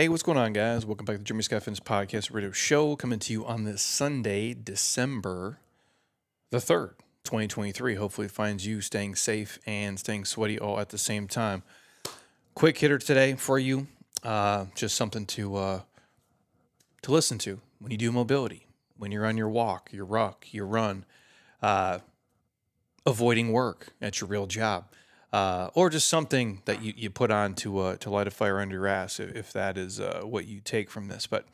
Hey, what's going on, guys? Welcome back to the Jeremy Scott Fitness Podcast Radio Show, coming to you on this Sunday, December the 3rd, 2023. Hopefully, it finds you staying safe and staying sweaty all at the same time. Quick hitter today for you, uh, just something to uh, to listen to when you do mobility, when you're on your walk, your ruck, your run, uh, avoiding work at your real job uh, or just something that you, you put on to uh, to light a fire under your ass if, if that is uh, what you take from this. But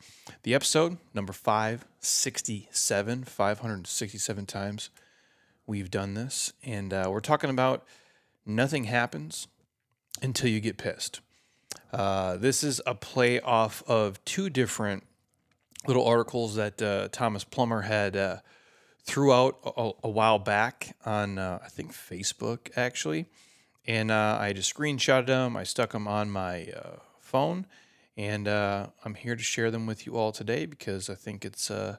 the episode number five sixty seven, five hundred sixty seven times we've done this, and uh, we're talking about nothing happens until you get pissed. Uh, this is a play off of two different little articles that uh, Thomas Plummer had threw out a, a, while back on I think Facebook actually and uh, I just screenshotted them. I stuck them on my uh, phone, and uh, I'm here to share them with you all today because I think it's uh,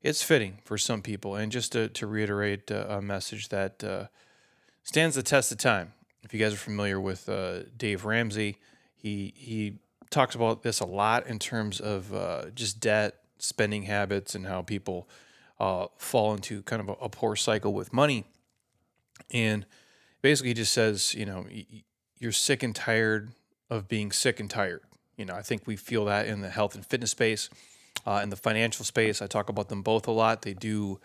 it's fitting for some people. And just to, to reiterate uh, a message that uh, stands the test of time. If you guys are familiar with Dave Ramsey, he he talks about this a lot in terms of just debt, spending habits, and how people fall into kind of a, a poor cycle with money. And basically he just says, you know, you're sick and tired of being sick and tired. You know, I think we feel that in the health and fitness space, uh, in the financial space. I talk about them both a lot. They do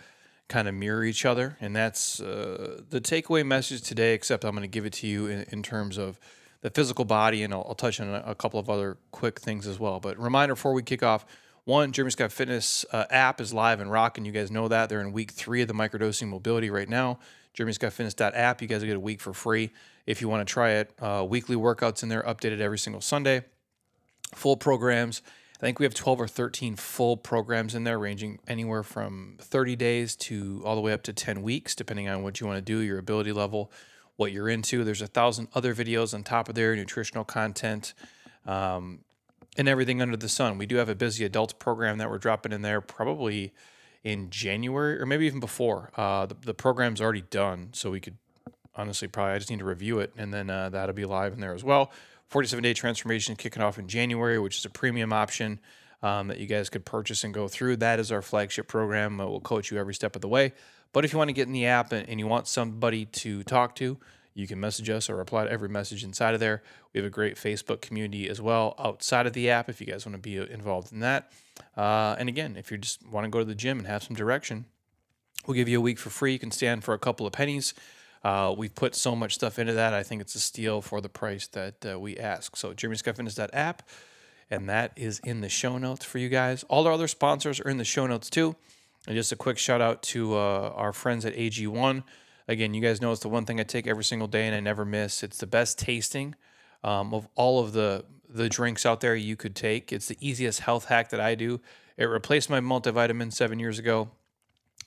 kind of mirror each other, and that's uh, the takeaway message today. Except I'm going to give it to you in, in, terms of the physical body, and I'll, I'll touch on a, a, couple of other quick things as well. But reminder before we kick off. One, Jeremy Scott Fitness uh, app is live and rocking. You guys know that. They're in week three of the microdosing mobility right now. JeremyScottFitness.app. You guys will get a week for free if you want to try it. Uh, weekly workouts in there, updated every single Sunday. Full programs. I think we have 12 or 13 full programs in there, ranging anywhere from 30 days to all the way up to 10 weeks, depending on what you want to do, your ability level, what you're into. There's a thousand other videos on top of there, nutritional content, um, and everything under the sun. We do have a busy adults program that we're dropping in there, probably in January or maybe even before. Uh, the, the program's already done, so we could honestly probably I just need to review it, and then uh, that'll be live in there as well. 47 day transformation kicking off in January, which is a premium option um, that you guys could purchase and go through. That is our flagship program. Uh, we'll coach you every step of the way. But if you want to get in the app and, and you want somebody to talk to, you can message us or reply to every message inside of there. We have a great Facebook community as well outside of the app if you guys want to be involved in that. Uh, and again, if you just want to go to the gym and have some direction, we'll give you a week for free. You can stand for a couple of pennies. Uh, we've put so much stuff into that. I think it's a steal for the price that uh, we ask. So, JeremyScottFitness.app, and that is in the show notes for you guys. All our other sponsors are in the show notes too. And just a quick shout out to uh, our friends at AG1. Again, you guys know it's the one thing I take every single day and I never miss. It's the best tasting um, of all of the the drinks out there you could take. It's the easiest health hack that I do. It replaced my multivitamin seven years ago.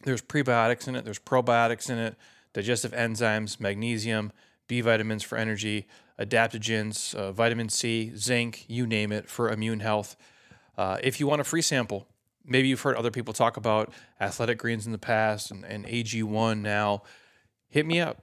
There's prebiotics in it. There's probiotics in it. Digestive enzymes, magnesium, B vitamins for energy, adaptogens, uh, vitamin C, zinc, you name it, for immune health. Uh, if you want a free sample, maybe you've heard other people talk about athletic greens in the past and, and AG1 now hit me up.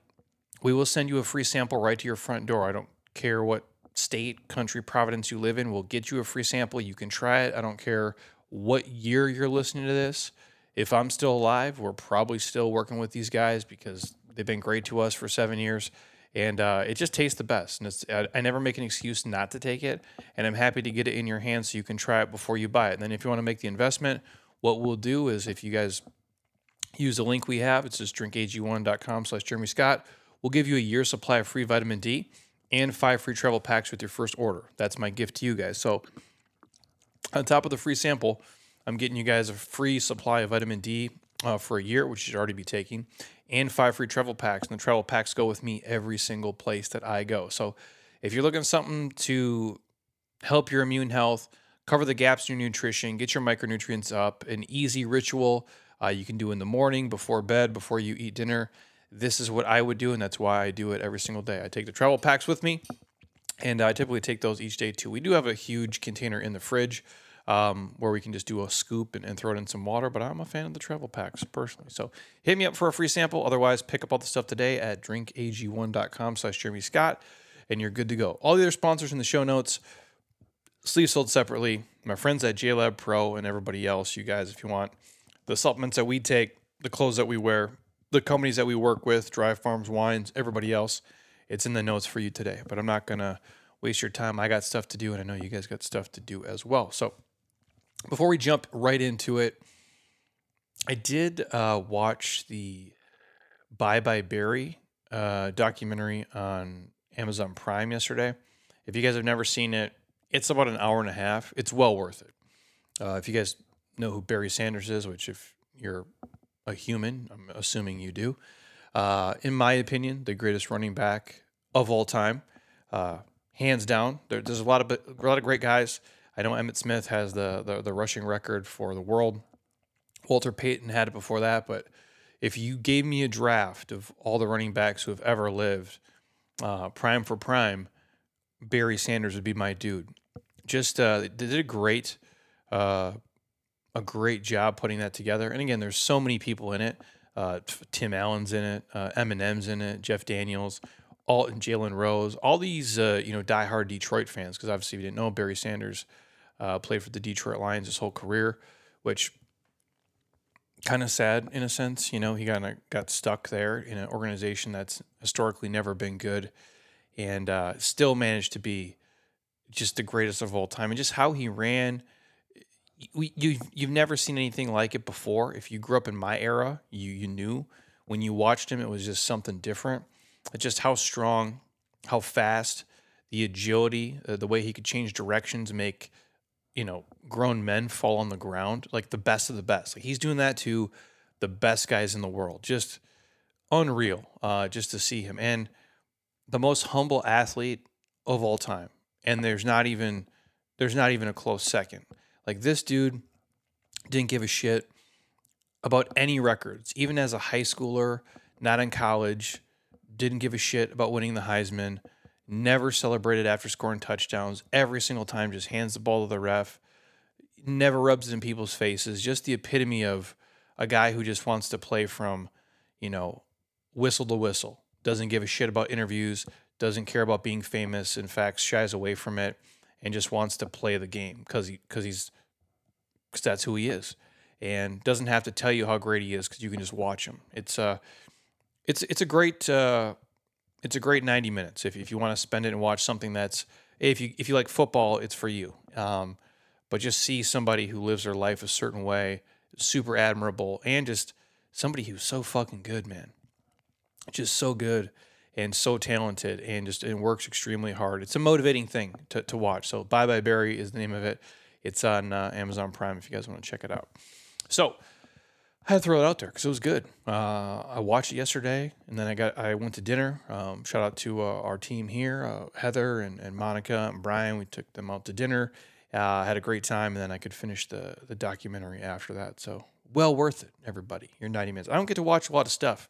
We will send you a free sample right to your front door. I don't care what state, country, providence you live in. We'll get you a free sample. You can try it. I don't care what year you're listening to this. If I'm still alive, we're probably still working with these guys because they've been great to us for seven years. And uh, it just tastes the best. And it's, I, I never make an excuse not to take it. And I'm happy to get it in your hands so you can try it before you buy it. And then if you want to make the investment, what we'll do is if you guys use the link we have. It's just drinkag1.com slash Jeremy Scott. We'll give you a year's supply of free vitamin D and five free travel packs with your first order. That's my gift to you guys. So on top of the free sample, I'm getting you guys a free supply of vitamin D uh, for a year, which you should already be taking, and five free travel packs. And the travel packs go with me every single place that I go. So if you're looking for something to help your immune health, cover the gaps in your nutrition, get your micronutrients up, an easy ritual – uh, you can do in the morning, before bed, before you eat dinner. This is what I would do, and that's why I do it every single day. I take the travel packs with me, and I typically take those each day too. We do have a huge container in the fridge um, where we can just do a scoop and, and, throw it in some water, but I'm a fan of the travel packs personally. So hit me up for a free sample. Otherwise, pick up all the stuff today at drinkag1.com slash Jeremy Scott, and you're good to go. All the other sponsors in the show notes sleeves sold separately. My friends at Jaylab Pro and everybody else, you guys, if you want the supplements that we take, the clothes that we wear, the companies that we work with, Dry Farms Wines, everybody else, it's in the notes for you today. But I'm not gonna waste your time. I got stuff to do, and I know you guys got stuff to do as well. So before we jump right into it, I did uh, watch the Bye Bye Barry uh, documentary on Amazon Prime yesterday. If you guys have never seen it, it's about an hour and a half. It's well worth it. Uh, if you guys know who Barry Sanders is, which if you're a human, I'm assuming you do, uh, in my opinion, the greatest running back of all time, uh, hands down. There, there's a lot of a lot of great guys. I know Emmitt Smith has the, the the rushing record for the world. Walter Payton had it before that, but if you gave me a draft of all the running backs who have ever lived, uh, prime for prime, Barry Sanders would be my dude. Just uh, they did a great, uh, a great job putting that together. And again, there's so many people in it. Uh, Tim Allen's in it, uh, Eminem's in it, Jeff Daniels, all Jalen Rose, all these uh, you know diehard Detroit fans. Because obviously, you didn't know, Barry Sanders uh, played for the Detroit Lions his whole career, which kind of sad in a sense. You know, he kind of got stuck there in an organization that's historically never been good, and uh, still managed to be just the greatest of all time. And just how he ran, we you you've never seen anything like it before. If you grew up in my era, you you knew when you watched him, it was just something different. Just how strong, how fast, the agility, uh, the way he could change directions, make you know grown men fall on the ground, like the best of the best. Like he's doing that to the best guys in the world. Just unreal, uh, just to see him and the most humble athlete of all time. And there's not even there's not even a close second. Like this dude didn't give a shit about any records, even as a high schooler, not in college, didn't give a shit about winning the Heisman, never celebrated after scoring touchdowns, every single time just hands the ball to the ref, never rubs it in people's faces, just the epitome of a guy who just wants to play from, you know, whistle to whistle, doesn't give a shit about interviews, doesn't care about being famous, in fact, shies away from it and just wants to play the game because he, cause he's cause that's who he is, and doesn't have to tell you how great he is because you can just watch him. It's uh, it's it's a great uh, it's a great ninety minutes if if you want to spend it and watch something that's if you if you like football, it's for you. Um, but just see somebody who lives their life a certain way, super admirable, and just somebody who's so fucking good, man. Just so good and so talented and just and works extremely hard. It's a motivating thing to, to watch. So Bye Bye Barry is the name of it. It's on uh, Amazon Prime if you guys want to check it out. So I had to throw it out there because it was good. Uh, I watched it yesterday, and then I got I went to dinner. Um, shout out to uh, our team here, uh, Heather and, and Monica and Brian. We took them out to dinner. Uh, I had a great time, and then I could finish the the documentary after that. So well worth it, everybody. Your ninety minutes. I don't get to watch a lot of stuff.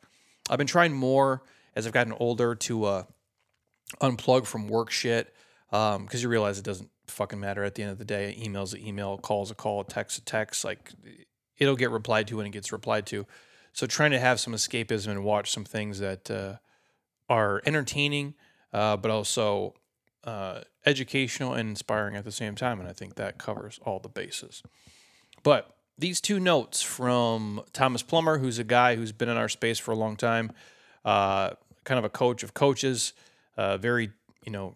I've been trying more as I've gotten older to uh, unplug from work shit because um, you realize it doesn't fucking matter at the end of the day. Email's an email, call's a call, text a text. Like it'll get replied to when it gets replied to. So trying to have some escapism and watch some things that uh, are entertaining, uh, but also uh, educational and inspiring at the same time. And I think that covers all the bases. But these two notes from Thomas Plummer, who's a guy who's been in our space for a long time, uh, kind of a coach of coaches, uh, very, you know,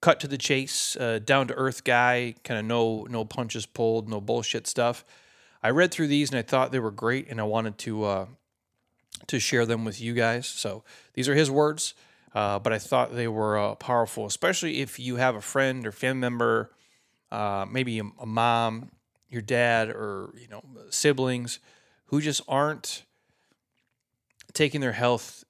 cut to the chase, uh, down to earth guy, kind of no no punches pulled, no bullshit stuff. I read through these and I thought they were great, and I wanted to uh, to share them with you guys. So these are his words, uh, but I thought they were uh, powerful, especially if you have a friend or family member, uh, maybe a, a mom, your dad, or you know siblings who just aren't taking their health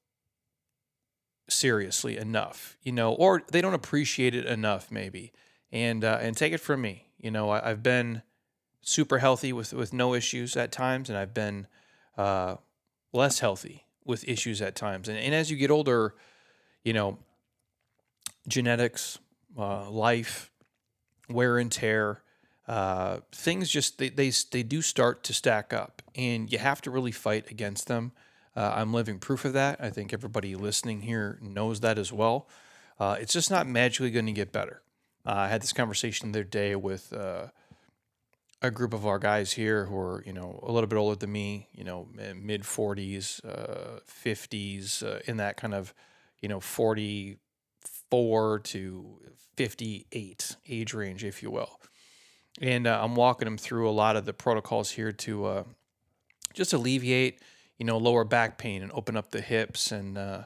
seriously enough, you know, or they don't appreciate it enough, maybe. And uh, and take it from me, you know, I, have been super healthy with with no issues at times, and I've been uh, less healthy with issues at times. And and as you get older, you know, genetics, uh, life, wear and tear. Uh, things just they, they they do start to stack up, and you have to really fight against them. Uh, I'm living proof of that. I think everybody listening here knows that as well. Uh, it's just not magically going to get better. Uh, I had this conversation the other day with uh, a group of our guys here who are, you know, a little bit older than me, you know, mid 40s, uh, 50s, uh, in that kind of, you know, 44 to 58 age range, if you will. And uh, I'm walking them through a lot of the protocols here to uh, just alleviate, you know, lower back pain and open up the hips and uh,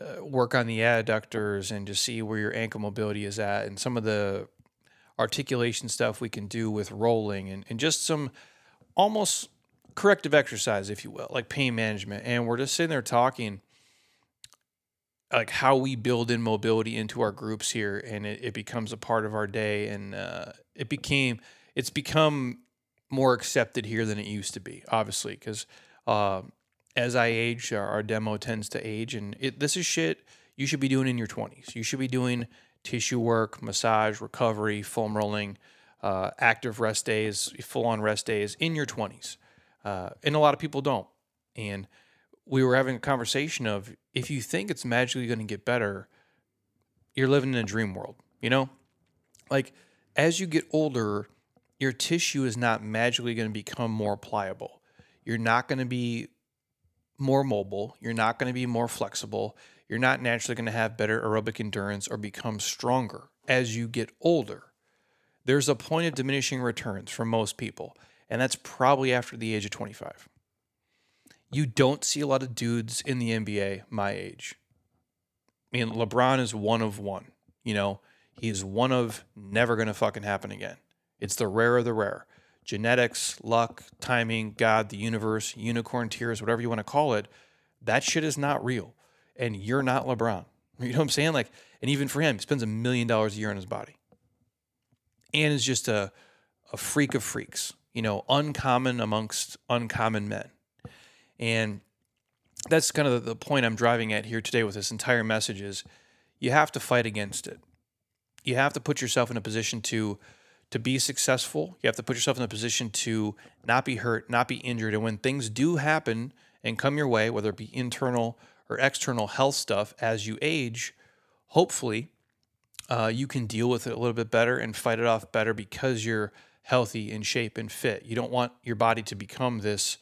uh, work on the adductors and just see where your ankle mobility is at and some of the articulation stuff we can do with rolling and, and just some almost corrective exercise, if you will, like pain management. And we're just sitting there talking like how we build in mobility into our groups here and it, it becomes a part of our day and uh, it became it's become more accepted here than it used to be obviously because uh, as i age our, our, demo tends to age and it, this is shit you should be doing in your 20s you should be doing tissue work massage recovery foam rolling uh, active rest days full on rest days in your 20s uh, and a lot of people don't and we were having a conversation of if you think it's magically going to get better, you're living in a dream world, you know? Like as you get older, your tissue is not magically going to become more pliable. You're not going to be more mobile, you're not going to be more flexible, you're not naturally going to have better aerobic endurance or become stronger as you get older. There's a point of diminishing returns for most people, and that's probably after the age of 25 you don't see a lot of dudes in the NBA my age. I mean, LeBron is one of one. You know, he's one of never going to fucking happen again. It's the rare of the rare. Genetics, luck, timing, God, the universe, unicorn tears, whatever you want to call it, that shit is not real. And you're not LeBron. You know what I'm saying? Like, and even for him, he spends a million dollars a year on his body. And is just a, a freak of freaks, you know, uncommon amongst uncommon men. And that's kind of the point I'm driving at here today with this entire message is you have to fight against it. You have to put yourself in a position to to be successful. You have to put yourself in a position to not be hurt, not be injured. And when things do happen and come your way, whether it be internal or external health stuff as you age, hopefully uh, you can deal with it a little bit better and fight it off better because you're healthy, in shape, and fit. You don't want your body to become this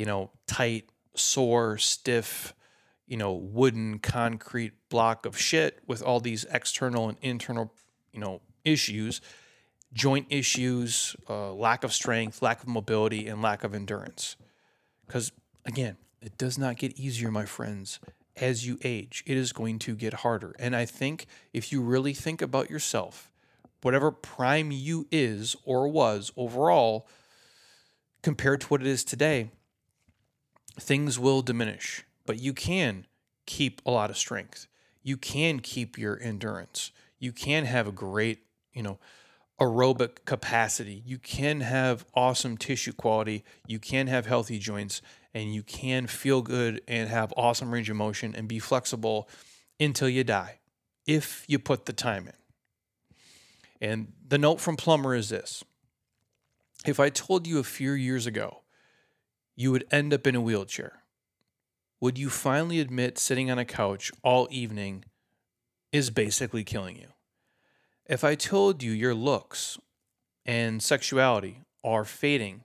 you know, tight, sore, stiff, you know, wooden concrete block of shit with all these external and internal, you know, issues, joint issues, uh, lack of strength, lack of mobility, and lack of endurance. Because again, it does not get easier, my friends. As you age, it is going to get harder. And I think if you really think about yourself, whatever prime you is or was overall, compared to what it is today, things will diminish, but you can keep a lot of strength. You can keep your endurance. You can have a great, you know, aerobic capacity. You can have awesome tissue quality. You can have healthy joints and you can feel good and have awesome range of motion and be flexible until you die if you put the time in. And the note from Plummer is this If I told you a few years ago you would end up in a wheelchair. Would you finally admit sitting on a couch all evening is basically killing you? If I told you your looks and sexuality are fading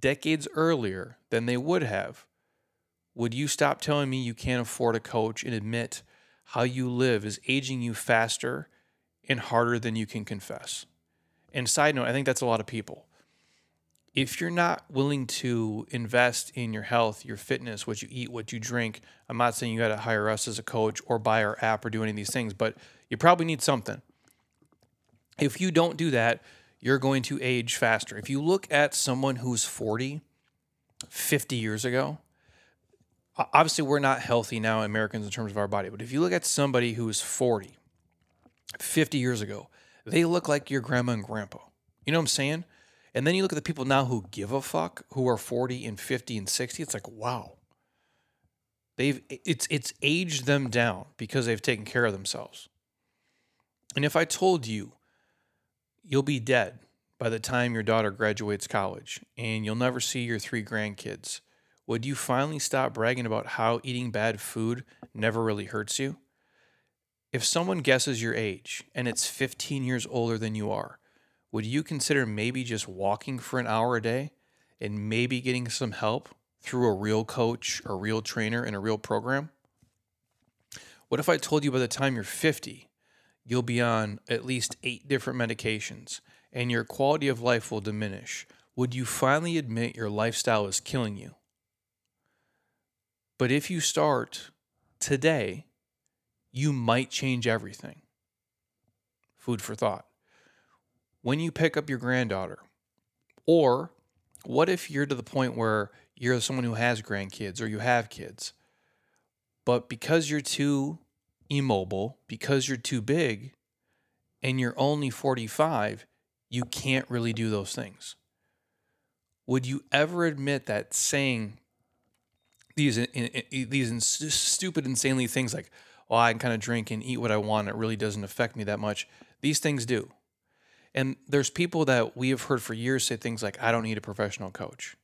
decades earlier than they would have, would you stop telling me you can't afford a coach and admit how you live is aging you faster and harder than you can confess? And side note, I think that's a lot of people if you're not willing to invest in your health, your fitness, what you eat, what you drink, I'm not saying you got to hire us as a coach or buy our app or do any of these things, but you probably need something. If you don't do that, you're going to age faster. If you look at someone who's 40, 50 years ago, obviously we're not healthy now, Americans, in terms of our body, but if you look at somebody who's 40, 50 years ago, they look like your grandma and grandpa. You know what I'm saying? And then you look at the people now who give a fuck, who are 40 and 50 and 60, it's like, wow. They've it's it's aged them down because they've taken care of themselves. And if I told you you'll be dead by the time your daughter graduates college and you'll never see your three grandkids, would you finally stop bragging about how eating bad food never really hurts you? If someone guesses your age and it's 15 years older than you are, would you consider maybe just walking for an hour a day and maybe getting some help through a real coach, a real trainer, and a real program? What if I told you by the time you're 50, you'll be on at least eight different medications and your quality of life will diminish? Would you finally admit your lifestyle is killing you? But if you start today, you might change everything. Food for thought. When you pick up your granddaughter, or what if you're to the point where you're someone who has grandkids or you have kids, but because you're too immobile, because you're too big, and you're only 45, you can't really do those things. Would you ever admit that saying these these stupid, insanely things like, "Well, I can kind of drink and eat what I want. It really doesn't affect me that much." These things do. And there's people that we have heard for years say things like, "I don't need a professional coach.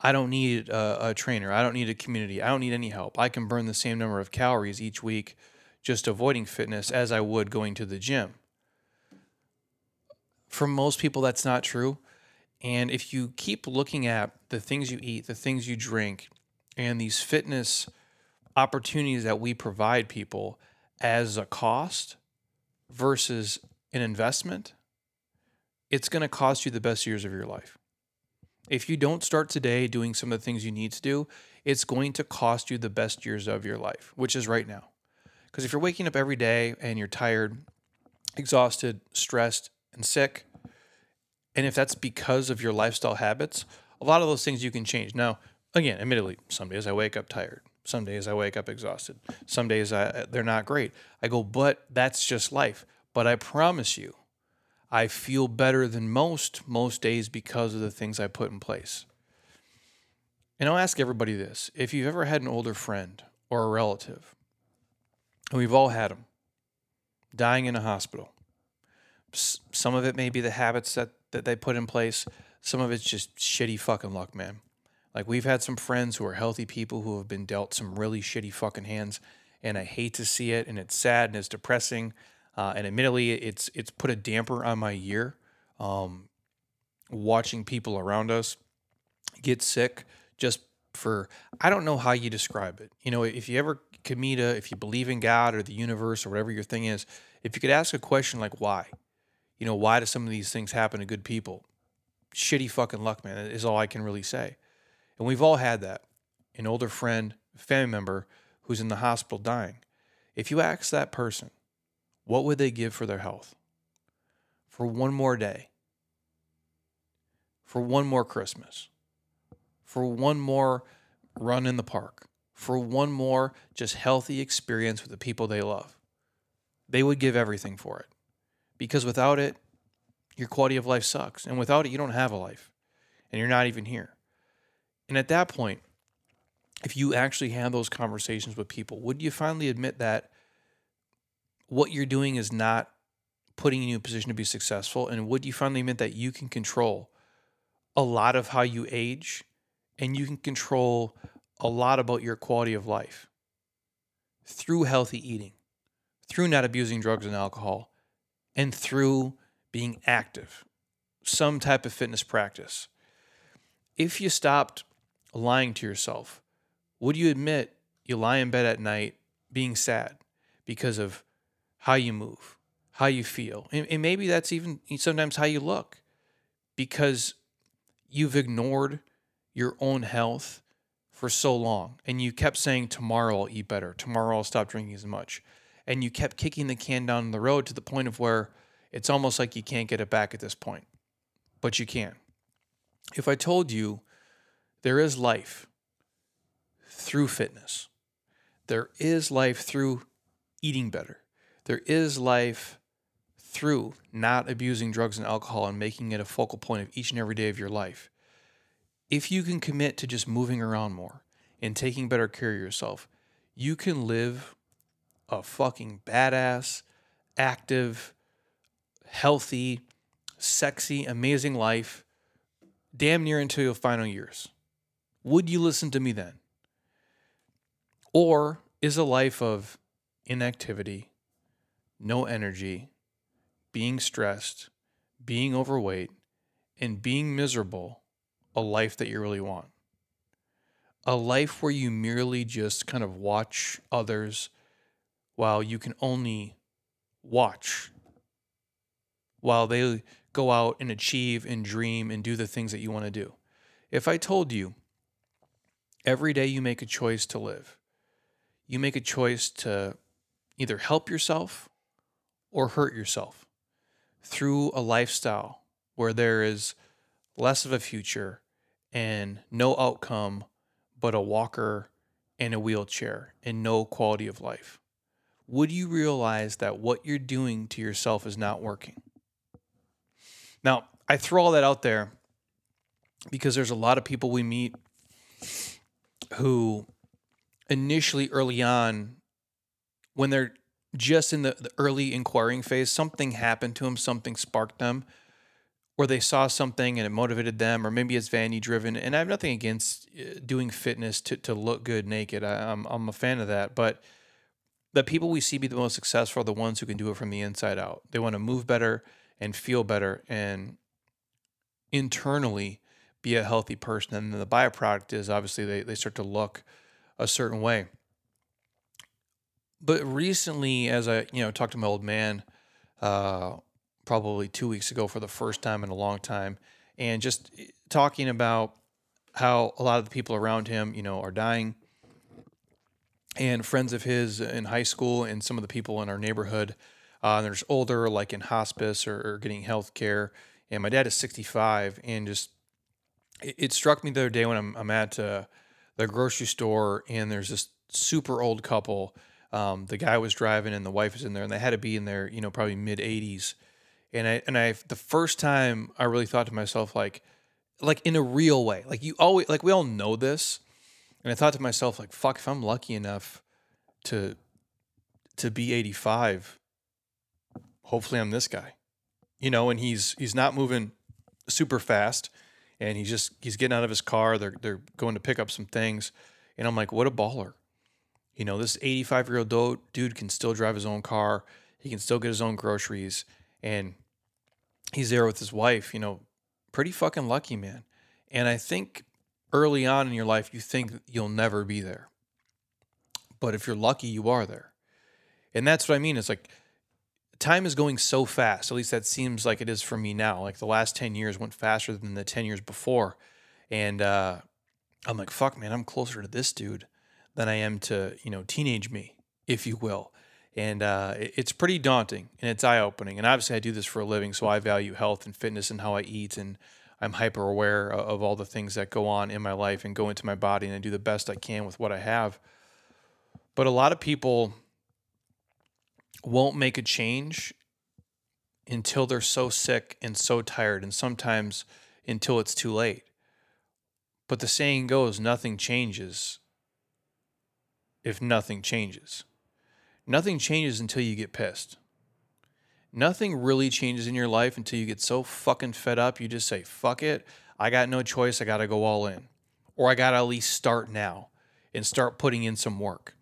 I don't need a, a trainer. I don't need a community. I don't need any help. I can burn the same number of calories each week, just avoiding fitness as I would going to the gym." For most people, that's not true. And if you keep looking at the things you eat, the things you drink, and these fitness opportunities that we provide people as a cost versus an investment, it's going to cost you the best years of your life. If you don't start today doing some of the things you need to do, it's going to cost you the best years of your life, which is right now. Because if you're waking up every day and you're tired, exhausted, stressed, and sick, and if that's because of your lifestyle habits, a lot of those things you can change. Now, again, admittedly, some days I wake up tired. Some days I wake up exhausted. Some days I, they're not great. I go, but that's just life. But I promise you, I feel better than most most days because of the things I put in place. And I'll ask everybody this if you've ever had an older friend or a relative, and we've all had them, dying in a hospital, some of it may be the habits that that they put in place. Some of it's just shitty fucking luck, man. Like we've had some friends who are healthy people who have been dealt some really shitty fucking hands, and I hate to see it, and it's sad and it's depressing. Uh, and admittedly, it's it's put a damper on my year. Um, watching people around us get sick just for I don't know how you describe it. You know, if you ever could meet a, if you believe in God or the universe or whatever your thing is, if you could ask a question like why, you know, why do some of these things happen to good people? Shitty fucking luck, man, is all I can really say. And we've all had that. An older friend, family member who's in the hospital dying. If you ask that person, what would they give for their health? For one more day? For one more Christmas? For one more run in the park? For one more just healthy experience with the people they love? They would give everything for it because without it, your quality of life sucks. And without it, you don't have a life and you're not even here. And at that point, if you actually have those conversations with people, would you finally admit that what you're doing is not putting you in a position to be successful? And would you finally admit that you can control a lot of how you age and you can control a lot about your quality of life through healthy eating, through not abusing drugs and alcohol, and through being active, some type of fitness practice. If you stopped lying to yourself, would you admit you lie in bed at night being sad because of how you move, how you feel? And, and maybe that's even sometimes how you look because you've ignored your own health for so long and you kept saying, Tomorrow I'll eat better, tomorrow I'll stop drinking as much and you kept kicking the can down the road to the point of where it's almost like you can't get it back at this point. But you can. If I told you there is life through fitness, there is life through eating better, there is life through not abusing drugs and alcohol and making it a focal point of each and every day of your life. If you can commit to just moving around more and taking better care of yourself, you can live a fucking badass, active, healthy, sexy, amazing life damn near until your final years. Would you listen to me then? Or is a life of inactivity, no energy, being stressed, being overweight, and being miserable a life that you really want. A life where you merely just kind of watch others while you can only watch while they go out and achieve and dream and do the things that you want to do. If I told you every day you make a choice to live, you make a choice to either help yourself or hurt yourself through a lifestyle where there is less of a future and no outcome but a walker and a wheelchair and no quality of life. Would you realize that what you're doing to yourself is not working? Now, I throw all that out there because there's a lot of people we meet who initially early on when they're just in the, the early inquiring phase something happened to them something sparked them or they saw something and it motivated them or maybe it's vanity driven and i have nothing against uh, doing fitness to, to look good naked I, I'm, I'm a fan of that but the people we see be the most successful are the ones who can do it from the inside out they want to move better and feel better and internally be a healthy person. And then the byproduct is obviously they, they start to look a certain way. But recently, as I you know talked to my old man, uh, probably two weeks ago for the first time in a long time, and just talking about how a lot of the people around him, you know, are dying, and friends of his in high school, and some of the people in our neighborhood, uh, there's older, like in hospice or, or getting health care. And my dad is 65, and just it, it struck me the other day when I'm, I'm at uh, the grocery store and there's this super old couple. Um, the guy was driving and the wife was in there, and they had to be in there, you know, probably mid 80s. And I and I the first time I really thought to myself like, like in a real way, like you always like we all know this, and I thought to myself like, fuck, if I'm lucky enough to to be 85, hopefully I'm this guy, you know, and he's he's not moving super fast and he's just he's getting out of his car. They're they're going to pick up some things, and I'm like, what a baller! You know, this 85 year old dude can still drive his own car. He can still get his own groceries, and he's there with his wife. You know, pretty fucking lucky, man. And I think early on in your life, you think you'll never be there, but if you're lucky, you are there. And that's what I mean. It's like time is going so fast. At least that seems like it is for me now. Like the last 10 years went faster than the 10 years before. And uh, I'm like, fuck, man, I'm closer to this dude than I am to, you know, teenage me, if you will. And uh, it's pretty daunting and it's eye opening. And obviously, I do this for a living, so I value health and fitness and how I eat. And I'm hyper aware of all the things that go on in my life and go into my body. And I do the best I can with what I have. But a lot of people, won't make a change until they're so sick and so tired, and sometimes until it's too late. But the saying goes nothing changes if nothing changes. Nothing changes until you get pissed. Nothing really changes in your life until you get so fucking fed up, you just say, fuck it. I got no choice. I got to go all in. Or I got to at least start now and start putting in some work.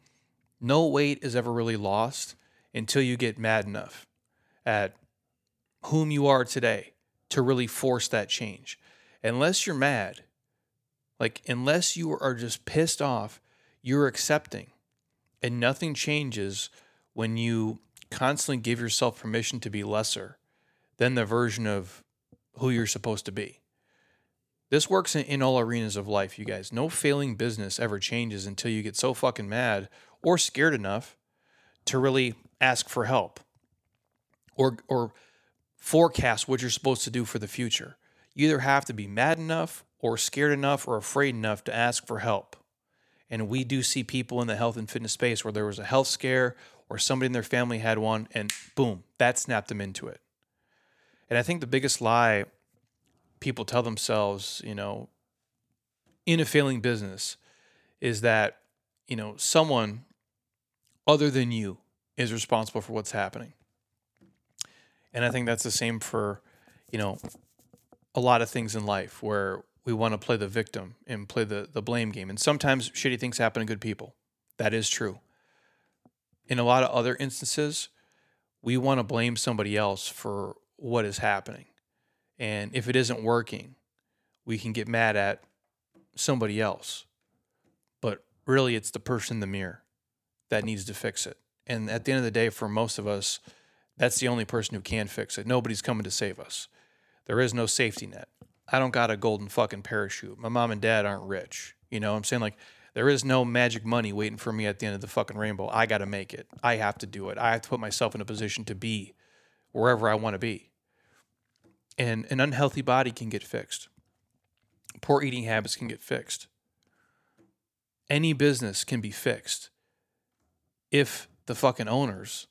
No weight is ever really lost until you get mad enough at whom you are today to really force that change. Unless you're mad, like, unless you are just pissed off, you're accepting. And nothing changes when you constantly give yourself permission to be lesser than the version of who you're supposed to be. This works in, in all arenas of life, you guys. No failing business ever changes until you get so fucking mad or scared enough to really ask for help or or forecast what you're supposed to do for the future. You either have to be mad enough or scared enough or afraid enough to ask for help. And we do see people in the health and fitness space where there was a health scare or somebody in their family had one and boom, that snapped them into it. And I think the biggest lie people tell themselves, you know, in a failing business is that, you know, someone other than you is responsible for what's happening. And I think that's the same for, you know, a lot of things in life where we want to play the victim and play the, the blame game. And sometimes shitty things happen to good people. That is true. in a lot of other instances, we want to blame somebody else for what is happening. And if it isn't working, we can get mad at somebody else. But really, it's the person in the mirror that needs to fix it. And at the end of the day, for most of us, that's the only person who can fix it. Nobody's coming to save us. There is no safety net. I don't got a golden fucking parachute. My mom and dad aren't rich. You know what I'm saying? Like, there is no magic money waiting for me at the end of the fucking rainbow. I got to make it. I have to do it. I have to put myself in a position to be wherever I want to be. And an unhealthy body can get fixed. Poor eating habits can get fixed. Any business can be fixed if the fucking owners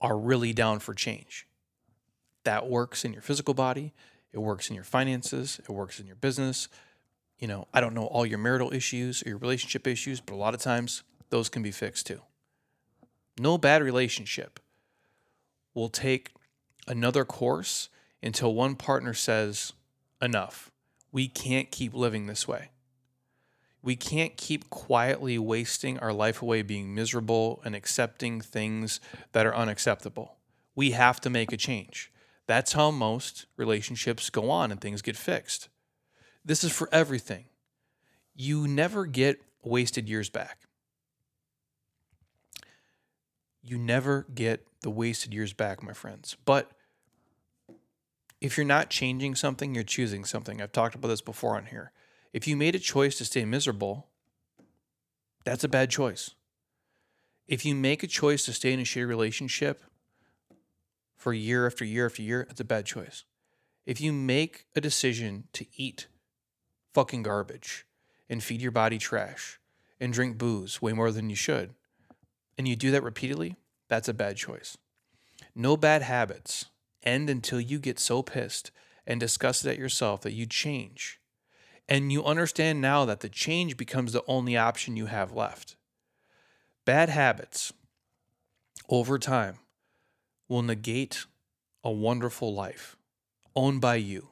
are really down for change. That works in your physical body, it works in your finances, it works in your business. You know, I don't know all your marital issues or your relationship issues, but a lot of times those can be fixed too. No bad relationship will take another course until one partner says, enough. We can't keep living this way. We can't keep quietly wasting our life away being miserable and accepting things that are unacceptable. We have to make a change. That's how most relationships go on and things get fixed. This is for everything. You never get wasted years back. You never get the wasted years back, my friends. But if you're not changing something, you're choosing something. I've talked about this before on here. If you made a choice to stay miserable, that's a bad choice. If you make a choice to stay in a shitty relationship for year after year after year, that's a bad choice. If you make a decision to eat fucking garbage and feed your body trash and drink booze way more than you should, and you do that repeatedly, that's a bad choice. No bad habits end until you get so pissed and disgusted at yourself that you change. And you understand now that the change becomes the only option you have left. Bad habits over time will negate a wonderful life owned by you.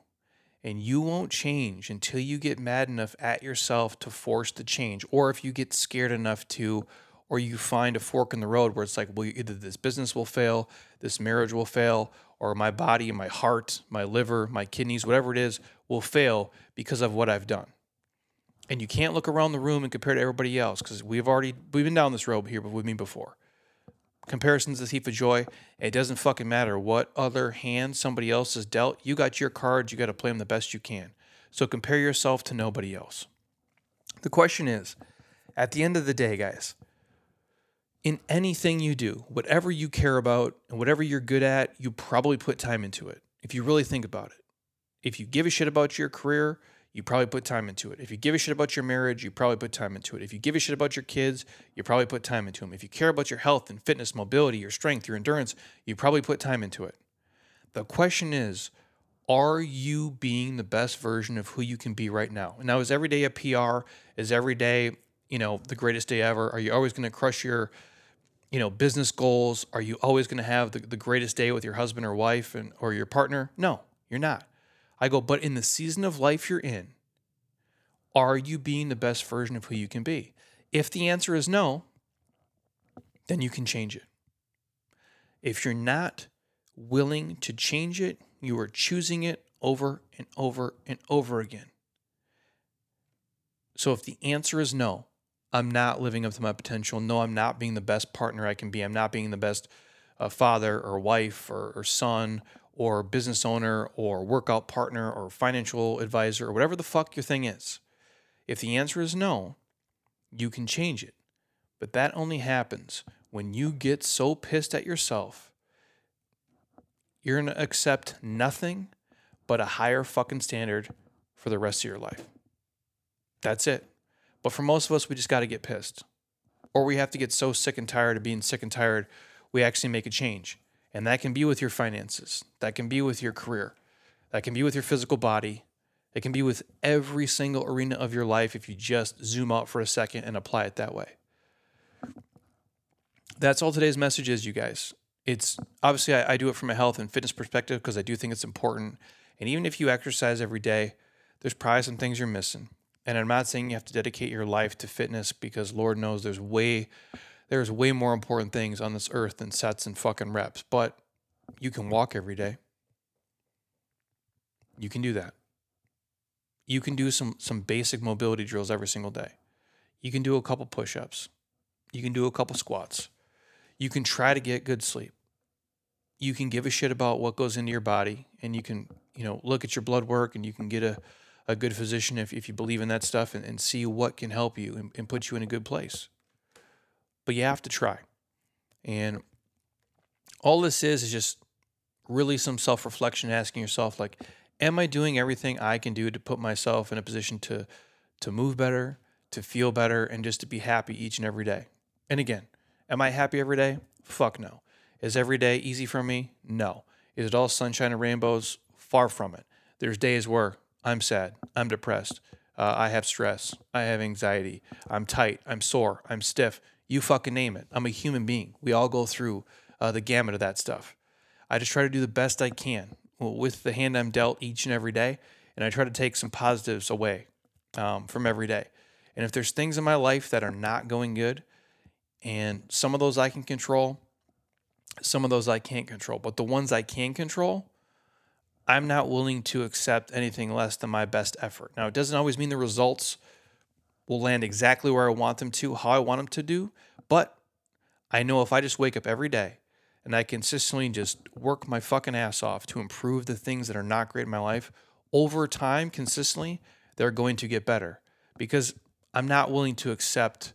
And you won't change until you get mad enough at yourself to force the change, or if you get scared enough to or you find a fork in the road where it's like, well, either this business will fail, this marriage will fail, or my body, my heart, my liver, my kidneys, whatever it is, will fail because of what I've done. And you can't look around the room and compare to everybody else because we've already we've been down this road here with me before. Comparisons the thief of joy. It doesn't fucking matter what other hand somebody else has dealt. You got your cards. You got to play them the best you can. So compare yourself to nobody else. The question is, at the end of the day, guys, in anything you do, whatever you care about and whatever you're good at, you probably put time into it if you really think about it. If you give a shit about your career, you probably put time into it. If you give a shit about your marriage, you probably put time into it. If you give a shit about your kids, you probably put time into them. If you care about your health and fitness, mobility, your strength, your endurance, you probably put time into it. The question is, are you being the best version of who you can be right now? Now, is every day a PR? Is every day, you know, the greatest day ever? Are you always going to crush your you know, business goals? Are you always going to have the, the greatest day with your husband or wife and or your partner? No, you're not. I go, but in the season of life you're in, are you being the best version of who you can be? If the answer is no, then you can change it. If you're not willing to change it, you are choosing it over and over and over again. So if the answer is no, I'm not living up to my potential. No, I'm not being the best partner I can be. I'm not being the best uh, father or wife or, or son or business owner or workout partner or financial advisor or whatever the fuck your thing is. If the answer is no, you can change it. But that only happens when you get so pissed at yourself, you're going to accept nothing but a higher fucking standard for the rest of your life. That's it. But for most of us, we just got to get pissed. Or we have to get so sick and tired of being sick and tired, we actually make a change. And that can be with your finances, that can be with your career, that can be with your physical body, it can be with every single arena of your life if you just zoom out for a second and apply it that way. That's all today's message is, you guys. It's obviously I, I do it from a health and fitness perspective because I do think it's important. And even if you exercise every day, there's probably some things you're missing. And I'm not saying you have to dedicate your life to fitness because Lord knows there's way there's way more important things on this earth than sets and fucking reps. But you can walk every day. You can do that. You can do some some basic mobility drills every single day. You can do a couple push-ups. You can do a couple squats. You can try to get good sleep. You can give a shit about what goes into your body and you can, you know, look at your blood work and you can get a, a good physician if, if you believe in that stuff and, and see what can help you and, and put you in a good place. But you have to try. And all this is is just really some self-reflection asking yourself like am i doing everything i can do to put myself in a position to to move better to feel better and just to be happy each and every day? And again am i happy every day? Fuck no. Is every day easy for me? No. Is it all sunshine and rainbows? Far from it. There's days where i'm sad i'm depressed uh, i have stress i have anxiety i'm tight i'm sore i'm stiff you fucking name it i'm a human being we all go through uh, the gamut of that stuff I just try to do the best I can with the hand I'm dealt each and every day. And I try to take some positives away um, from every day. And if there's things in my life that are not going good, and some of those I can control, some of those I can't control, but the ones I can control, I'm not willing to accept anything less than my best effort. Now, it doesn't always mean the results will land exactly where I want them to, how I want them to do, but I know if I just wake up every day and I consistently just work my fucking ass off to improve the things that are not great in my life, over time, consistently, they're going to get better because I'm not willing to accept,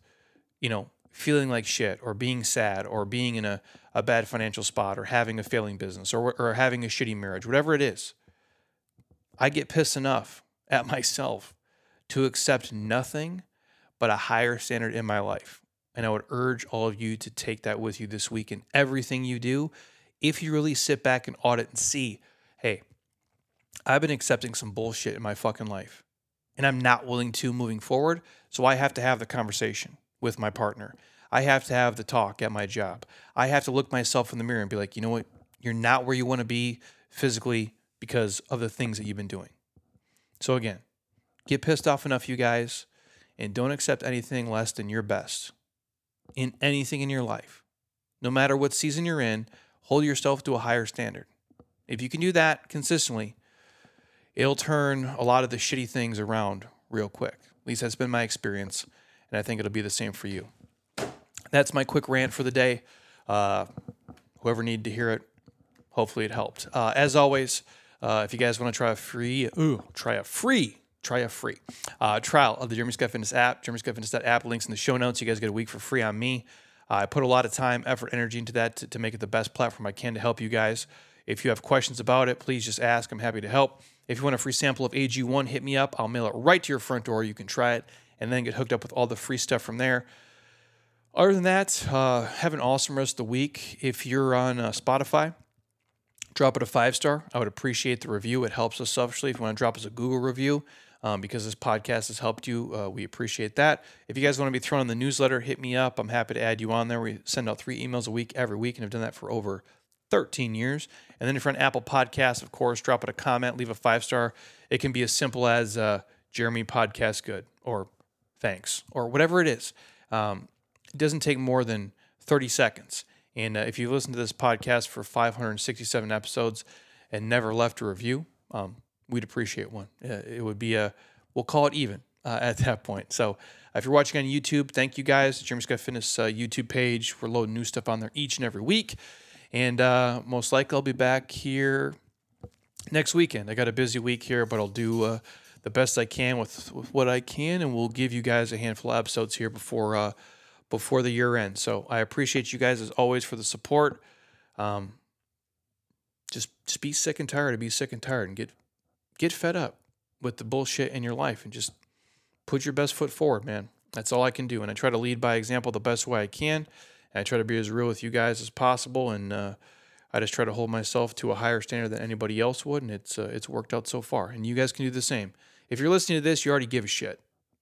you know, feeling like shit or being sad or being in a, a bad financial spot or having a failing business or, or having a shitty marriage, whatever it is. I get pissed enough at myself to accept nothing but a higher standard in my life. And I would urge all of you to take that with you this week in everything you do. If you really sit back and audit and see, hey, I've been accepting some bullshit in my fucking life and I'm not willing to moving forward. So I have to have the conversation with my partner. I have to have the talk at my job. I have to look myself in the mirror and be like, you know what? You're not where you want to be physically because of the things that you've been doing. So again, get pissed off enough, you guys, and don't accept anything less than your best in anything in your life, no matter what season you're in, hold yourself to a higher standard. If you can do that consistently, it'll turn a lot of the shitty things around real quick. At least that's been my experience, and I think it'll be the same for you. That's my quick rant for the day. Uh, whoever needed to hear it, hopefully it helped. Uh, as always, uh, if you guys want to try a free, ooh, try a free try a free uh, trial of the Jeremy Scott Fitness app. Jeremy Scott Fitness app links in the show notes. You guys get a week for free on me. Uh, I put a lot of time, effort, energy into that to, to make it the best platform I can to help you guys. If you have questions about it, please just ask. I'm happy to help. If you want a free sample of AG1, hit me up. I'll mail it right to your front door. You can try it and then get hooked up with all the free stuff from there. Other than that, uh, have an awesome rest of the week. If you're on uh, Spotify, drop it a five star. I would appreciate the review. It helps us selfishly. If you want to drop us a Google review, um, because this podcast has helped you. Uh, we appreciate that. If you guys want to be thrown in the newsletter, hit me up. I'm happy to add you on there. We send out three emails a week every week and have done that for over 13 years. And then if you're on Apple Podcasts, of course, drop it a comment, leave a five star. It can be as simple as uh, Jeremy Podcast Good or thanks or whatever it is. Um, it doesn't take more than 30 seconds. And uh, if you listen to this podcast for 567 episodes and never left a review, um, we'd appreciate one. Uh, it would be a, we'll call it even uh, at that point. So if you're watching on YouTube, thank you guys. Jeremy Scott Fitness uh, YouTube page. We're loading new stuff on there each and every week. And uh, most likely I'll be back here next weekend. I got a busy week here, but I'll do uh, the best I can with, with what I can, and we'll give you guys a handful of episodes here before uh, before the year end. So I appreciate you guys as always for the support. Um, just just be sick and tired of be sick and tired and get get fed up with the bullshit in your life and just put your best foot forward, man. That's all I can do. And I try to lead by example the best way I can. And I try to be as real with you guys as possible. And uh, I just try to hold myself to a higher standard than anybody else would. And it's, uh, it's worked out so far. And you guys can do the same. If you're listening to this, you already give a shit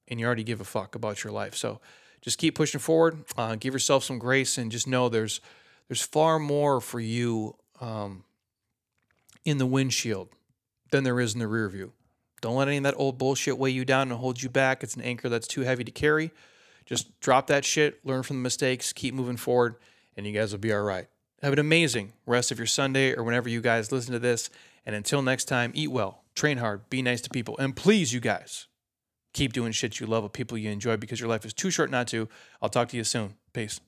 and you already give a fuck about your life. So just keep pushing forward. Uh, give yourself some grace and just know there's, there's far more for you um, in the windshield than there is in the rear view. Don't let any of that old bullshit weigh you down and hold you back. It's an anchor that's too heavy to carry. Just drop that shit, learn from the mistakes, keep moving forward, and you guys will be all right. Have an amazing rest of your Sunday or whenever you guys listen to this. And until next time, eat well, train hard, be nice to people, and please, you guys, keep doing shit you love with people you enjoy because your life is too short not to. I'll talk to you soon. Peace.